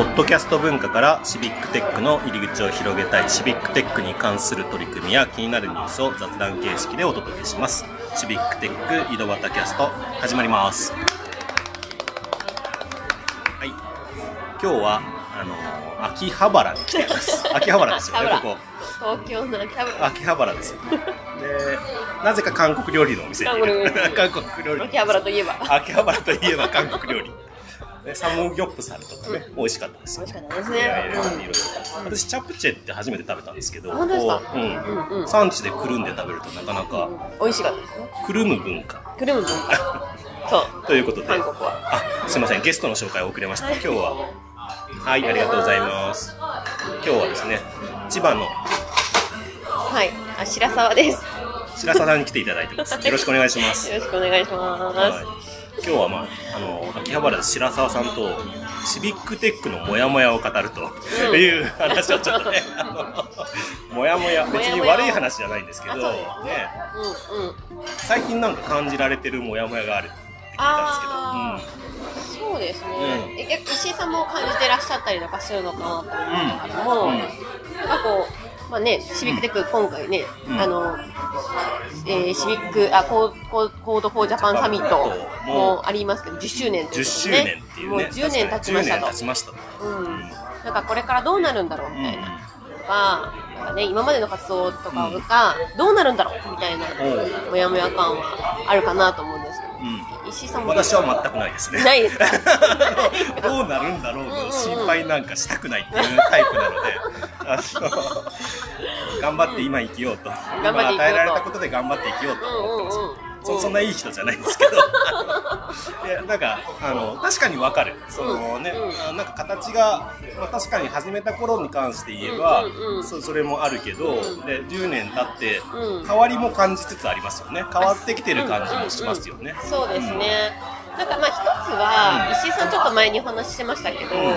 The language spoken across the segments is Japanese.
ポッドキャスト文化からシビックテックの入り口を広げたいシビックテックに関する取り組みや気になるニュースを雑談形式でお届けします。シビックテック井戸端キャスト始まります。はい。今日はあの秋葉原に来ています。秋葉原ですよね。ここ。東京の秋葉原。秋葉原ですよ。でなぜか韓国料理のお店に。韓国料理。韓国料理秋葉原といえば。秋葉原といえば韓国料理でサムギョプサルとかね、美味しかったですよ。美味しかったですいやいやいねろいろ。私チャプチェって初めて食べたんですけどこううんうんうん。産地でくるんで食べるとなかなか美味しかった。ですねくるむ文化。くるむ文化。そう。ということで。韓国は。あすいません。ゲストの紹介遅れました。今日は。はいありがとうございます。今日はですね千葉のはい。あ白沢です。白沢さんに来ていただいてます。よろしくお願いします。よろしくお願いします、はい今日はまあ、あの、秋葉原で白沢さんと、シビックテックのモヤモヤを語るとうん。いう話をちょっとね、モヤモヤ、別に悪い話じゃないんですけど、ねね、うんうん。最近なんか感じられてるモヤモヤがあるって聞いたんですけど、そうですね、うん。石井さんも感じてらっしゃったりとかするのかなと思うんですけども、うん。なんかこうまあねシビックテック今回ね、うん。あの、えーシビックあコーコーコードフォージャパンサミットもありますけど10周年という10周ことで年っていうね、もう10年経ちました10と年経ちましたと。うん、なんかこれからどうなるんだろうみたいな、とかなんかね、今までの活動とかがどうなるんだろうみたいなおう。モヤモヤ感はあるかなと思うん石井さんも私は全くないですね。ないですか？どうなるんだろううんうんうん。の心配なんかしたくないっていうタイプなので、あの頑張って今生きようと、今与えられたことで頑張って生きようと思ってます。そそんないい人じゃないんですけど。いやなんかあの確かにわかる。そのね、うんあなんか形が、まあ、確かに始めた頃に関して言えば、うんうんうん。そそれもあるけど、うん。で10年経ってうん。変わりも感じつつありますよね。変わってきてる感じもしますよね、そうですね。なんかまあ一つは、石井さんちょっと前にお話ししてましたけど、うん。例え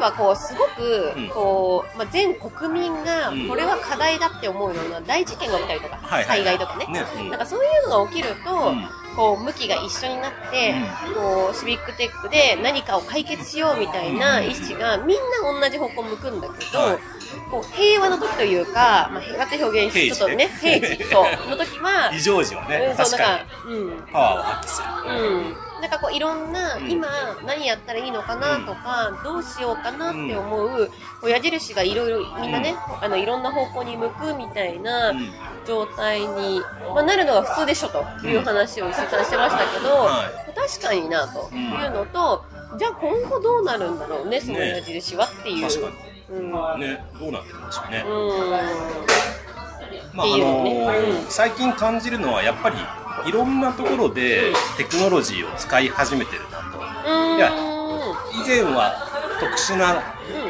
ばこう、すごくうん、こう、まあ、全国民がうん、これは課題だって思うような大事件が起きたりとか、災害とかね。なんかそういうのが起きると、うん。こう、向きが一緒になって、こう、シビックテックで何かを解決しようみたいな意思が、みんな同じ方向向くんだけど、はいこう、平和の時というか、まあ、平和って表現しちょっとね、平時。ね そう、の時は、異常時はね、うん、確かに。うん。パワーを発揮する、うん、なんかこういろんな、うん。今何やったらいいのかなとか、どうしようかなって思う、こう矢印がいろいろみんなね、あのいろんな方向に向くみたいなうん。状態に、まあ、なるのが普通でしょという話を石井さんしてましたけど、は確かになというのと、じゃあ今後どうなるんだろうねその矢印はっていう。ねどうなってるんでしょうね、うん。まああのうん。最近感じるのはやっぱりいろんなところでテクノロジーを使い始めてるなと。うん。いや以前は特殊な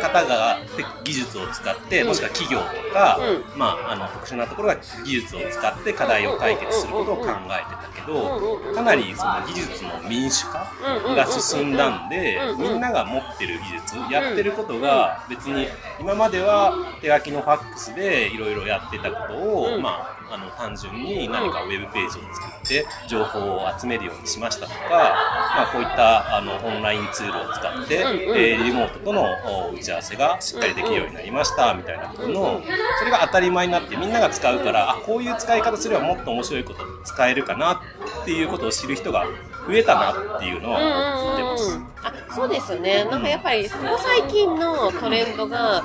方がテ技術を使って、うん。もしくは企業とか、うまあ、あの特殊なところが技術を使って課題を解決することを考えてたけどかなりその技術の民主化が進んだんでみんなが持ってる技術やってることが別に今までは手書きのファックスでいろいろやってたことを、うん。まあ、あの単純に何かウェブページを作って情報を集めるようにしましたとか、まあ、こういったあのオンラインツールを使って、えーリモートとのお打ち合わせがしっかりできるようになりましたみたいなことのそれが当たり前になってみんなが使うからあこういう使い方すればもっと面白いこと使えるかなっていうことを知る人が増えたなっていうのは思ってます。あそうですよね、なんかやっぱりここ最近のトレンドが、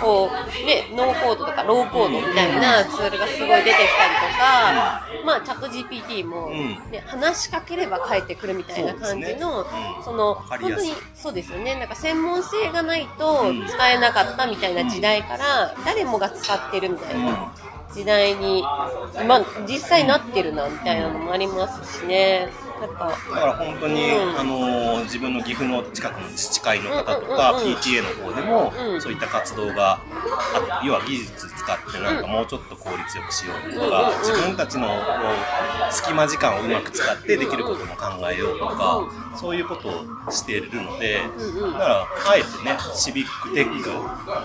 こうね、ノーコードとかローコードみたいなツールがすごい出てきたりとか、まあ、チャット GPT も、ね話しかければ返ってくるみたいな感じの、その本当にそうですよね、なんか専門性がないと使えなかったみたいな時代から、誰もが使ってるみたいな。時代に、まあ、実際なってるなみたいなのもありますしね。だから本当に、うん。あの自分の岐阜の近くの自治会の方とうんか、うんうん。うん PTA の方でも、うん。そういった活動があ要は技術使ってなんかもうちょっと効率よくしようとか、うんうんうん。自分たちの隙間時間をうまく使ってできることも考えようとか、そういうことをしているので、だからあえてねシビックテック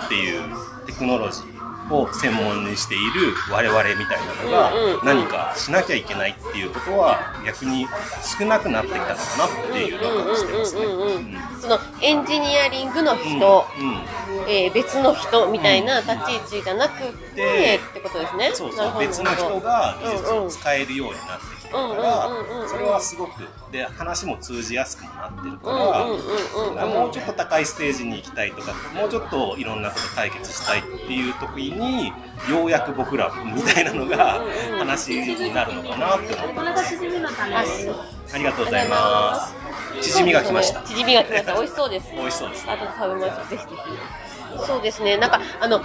っていうテクノロジーを専門にしている我々みたいなのが何かしなきゃいけないっていうことは逆に少なくなってきたのかなっていうのを感じてますね。そのエンジニアリングの人、うん。うんえー別の人みたいな立ち位置じゃなくて、ってことですね。そうそう。別の人が技術を使えるようになってきてるからそれはすごくで話も通じやすくもなってるかうんうんうんうんらもうちょっと高いステージに行きたいとかもうちょっといろんなこと解決したいっていう時にようやく僕らみたいなのが話になるのかなって思ってますありがとうございます縮みが来ましたチヂミが来ました。美味しそうです。美味しそうですあと食べましょう。ぜひぜひ。そうですね。なんか、あの、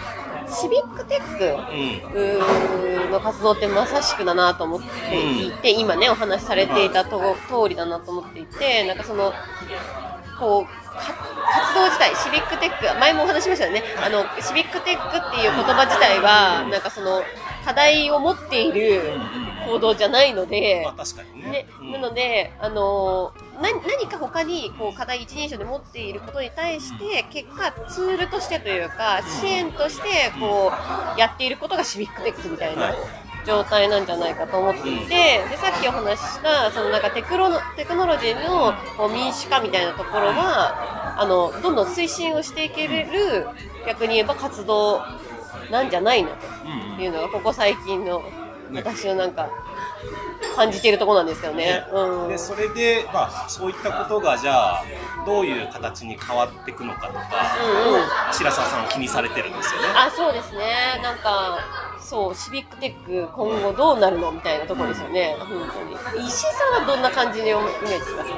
シビックテックの活動ってまさしくだなと思っていて、今ね、お話しされていたと通りだなと思っていて、なんかその、こう、か活動自体、シビックテック、前もお話ししましたよね。あの、シビックテックっていう言葉自体は、なんかその、課題を持っている行動じゃないので、ね。なので、あのな何か他にこう課題一人称で持っていることに対して結果ツールとしてというか支援としてこうやっていることがシビックテックみたいな。はい状態なんじゃないかと思っていてでさっきお話ししたそのなんかテクロノテクノロジーのこう民主化みたいなところはあのどんどん推進をしていけれる逆に言えば活動なんじゃないのというのがここ最近のね私のなんか感じているところなんですよね。うん。でそれで、まあ、そういったことがじゃあどういう形に変わっていくのかとか、うんうん白澤さんは気にされてるんですよね。あ、そうですね。なんか、そう、シビックテック今後どうなるのみたいなところですよね。本当に。石井さんはどんな感じでイメージしますか？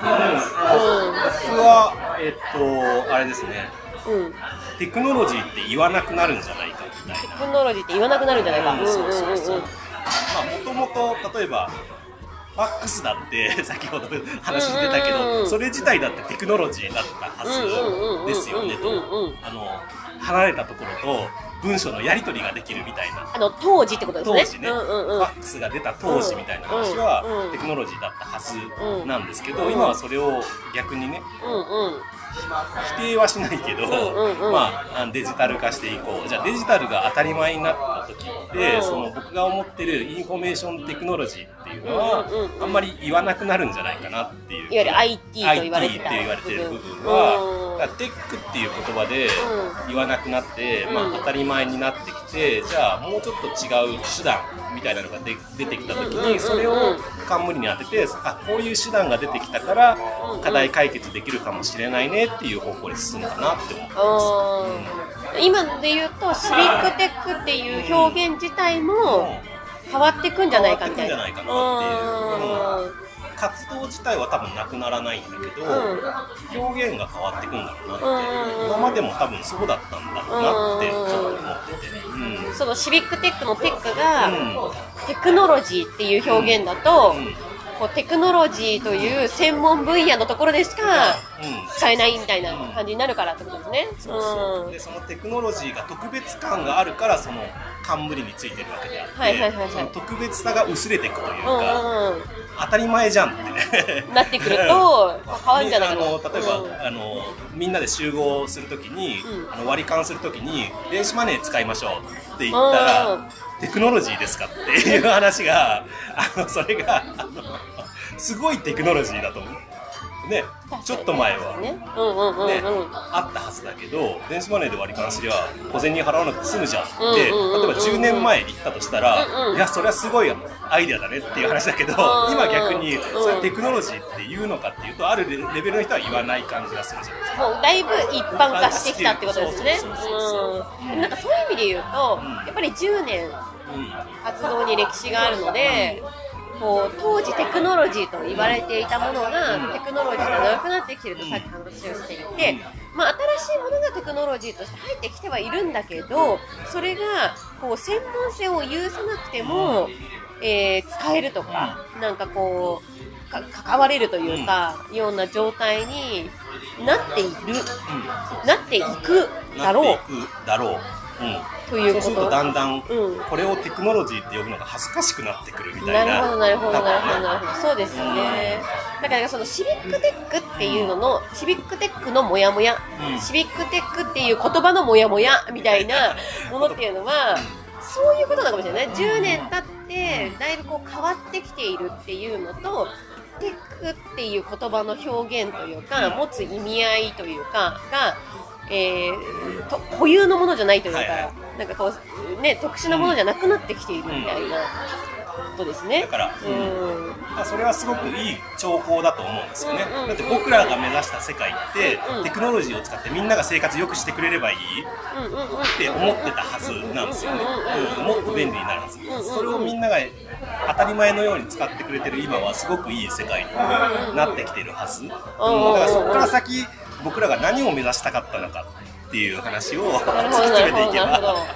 僕は、えっと、あれですね、うん。うん。テクノロジーって言わなくなるんじゃないかみたいテな。クノロジーって言わなくなるんじゃないか。うんうんそうそうそううんうん。まあ、もともと、例えば、ファックスだって、先ほど話してたけど、うんうんうんそれ自体だってテクノロジーだったはずですよね、とうんうんうんうんうん。あの、離れたところと文章のやり取りができるみたいな。あの、当時ってことですね。当時ね、ファックスが出た当時みたいな話はテクノロジーだったはずなんですけど、うん今はそれを逆にね。否定はしないけど、まあデジタル化していこう。じゃあデジタルが当たり前になった時って、うん。その僕が思ってるインフォメーションテクノロジーっていうのは、あんまり言わなくなるんじゃないかなっていう。いわゆる IT と言われて IT たって言われてる部分うんは、だからテックっていう言葉で言わなくなって、うん。まあ、当たり前になってきてじゃあもうちょっと違う手段みたいなのがで出てきた時うんうんうんうん。にそれを冠に当ててあこういう手段が出てきたから課題解決できるかもしれないねっていう方向に進むかなって思う。あー。今で言うと、シビックテックっていう表現自体も変わってくんじゃないかみたいな。変わってくんじゃないかなっていう活動自体は多分なくならないんだけど、表現が変わってくんだろうなって、うん今までも多分そうだったんだろうなってちょっと思ってて、うん。そのシビックテックのテックが、うん。テクノロジーっていう表現だと、うんこうテクノロジーという専門分野のところでしかうん。使えないみたいな感じになるからってことですね。そうそう。でそのテクノロジーが特別感があるからその冠についてるわけであって、はいはいはいはい。その特別さが薄れていくといううんか、うんうん。当たり前じゃんって。ねなってくると 変わるんじゃないかな。あの例えば、うん。あのみんなで集合するときに、うん。あの割り勘するときに電子マネー使いましょうって言ったら、うんテクノロジーですかっていう話があのそれがあのすごいテクノロジーだと思う。ね、ちょっと前は。ね。あったはずだけど電子マネーで割り勘すりゃ小銭払わなくて済むじゃん。って、例えば10年前に言ったとしたら、いやそれはすごいアイデアだねっていう話だけど、うん今逆にうんそれテクノロジーって言うのかっていうとあるレレベルの人は言わない感じがするじゃないですか。もうだいぶ一般化してきたってことですね。なんかそういう意味で言うと、うん。やっぱり10年うん活動に歴史があるので、こう当時テクノロジーと言われていたものが、テクノロジーがなくなってきてるとさっき話をしていて、まあ、新しいものがテクノロジーとして入ってきてはいるんだけどそれがこう専門性を有さなくても、えー使えるとか、なんかこうか関われるというか、ような状態になっているなっていくだろう。なっていくだろう。うんということそうするとだんだんうんこれをテクノロジーって呼ぶのが恥ずかしくなってくるみたいな。なるほど、なるほど、なるほど、なるほど。そうですよね。だから、そのシビックテックっていうのの、シビックテックのモヤモヤ、うんシビックテックっていう言葉のモヤモヤみたいな ものっていうのは、そういうことなのかもしれない。10年経って、だいぶこう変わってきているっていうのと、テックっていう言葉の表現というか、持つ意味合いというかが、えー、と固有のものじゃないというか、はいはい。なんかこう、ね、特殊なものじゃなくなってきているみたいなことですね。だからうん。まあそれはすごくいい兆候だと思うんですよね。うんうんうん。だって僕らが目指した世界ってうんテクノロジーを使ってみんなが生活良くしてくれればいいって思ってたはずなんですよね、うん、もっと便利になるはず。うんうんそれをみんなが当たり前のように使ってくれてる今はすごくいい世界になってきてるはず、うん、だからそこから先僕らが何を目指したかったのかっていう話を突き詰めていけば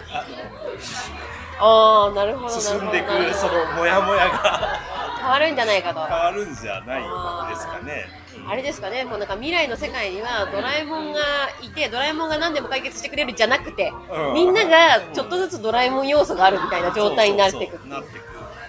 ああ、なるほど。進んでいくそのモヤモヤが変わるんじゃないかと。変わるんじゃないですかね。あれですかね、こうなんか未来の世界にはドラえもんがいて、ドラえもんが何でも解決してくれるじゃなくて、うんみんながちょっとずつドラえもん要素があるみたいな状態になっていくなる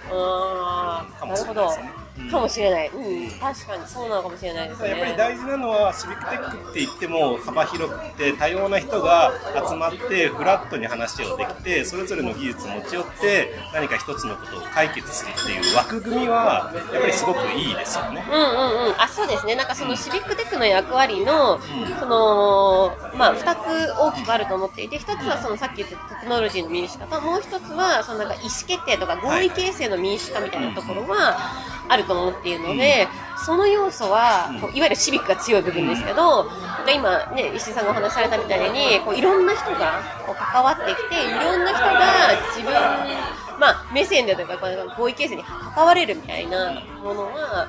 ほど。うん。かもしれない。うん、確かにそうなのかもしれないですね。やっぱり大事なのはシビックテックって言っても幅広くて多様な人が集まってフラットに話をできてそれぞれの技術を持ち寄って何か一つのことを解決するっていう枠組みはやっぱりすごくいいですよね。うんうんうん、あそうですね、なんかそのシビックテックの役割の、そのまあ、2つ大きくあると思っていて、1つはそのさっき言ったテクノロジーの民主化と、もう1つはそのなんか意思決定とか合意形成の民主化みたいなところはあると思っているので、その要素は、こういわゆるシビックが強い部分ですけど、なんか今、ね、石井さんがお話しされたみたいに、こういろんな人がこう関わってきて、いろんな人が自分まあ、目線でとか、こう合意形成に関われるみたいなものは、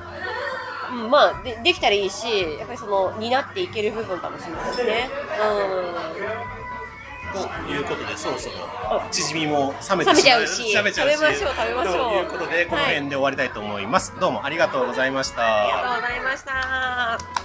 うん、まあで、できたらいいし、やっぱりその、担っていける部分かもしれないですね。ということでそろそろチヂミも冷めてちゃうし冷めちゃうし食べましょう食べましょうということでこの辺で終わりたいと思います、どうもありがとうございました。うん。ありがとうございました。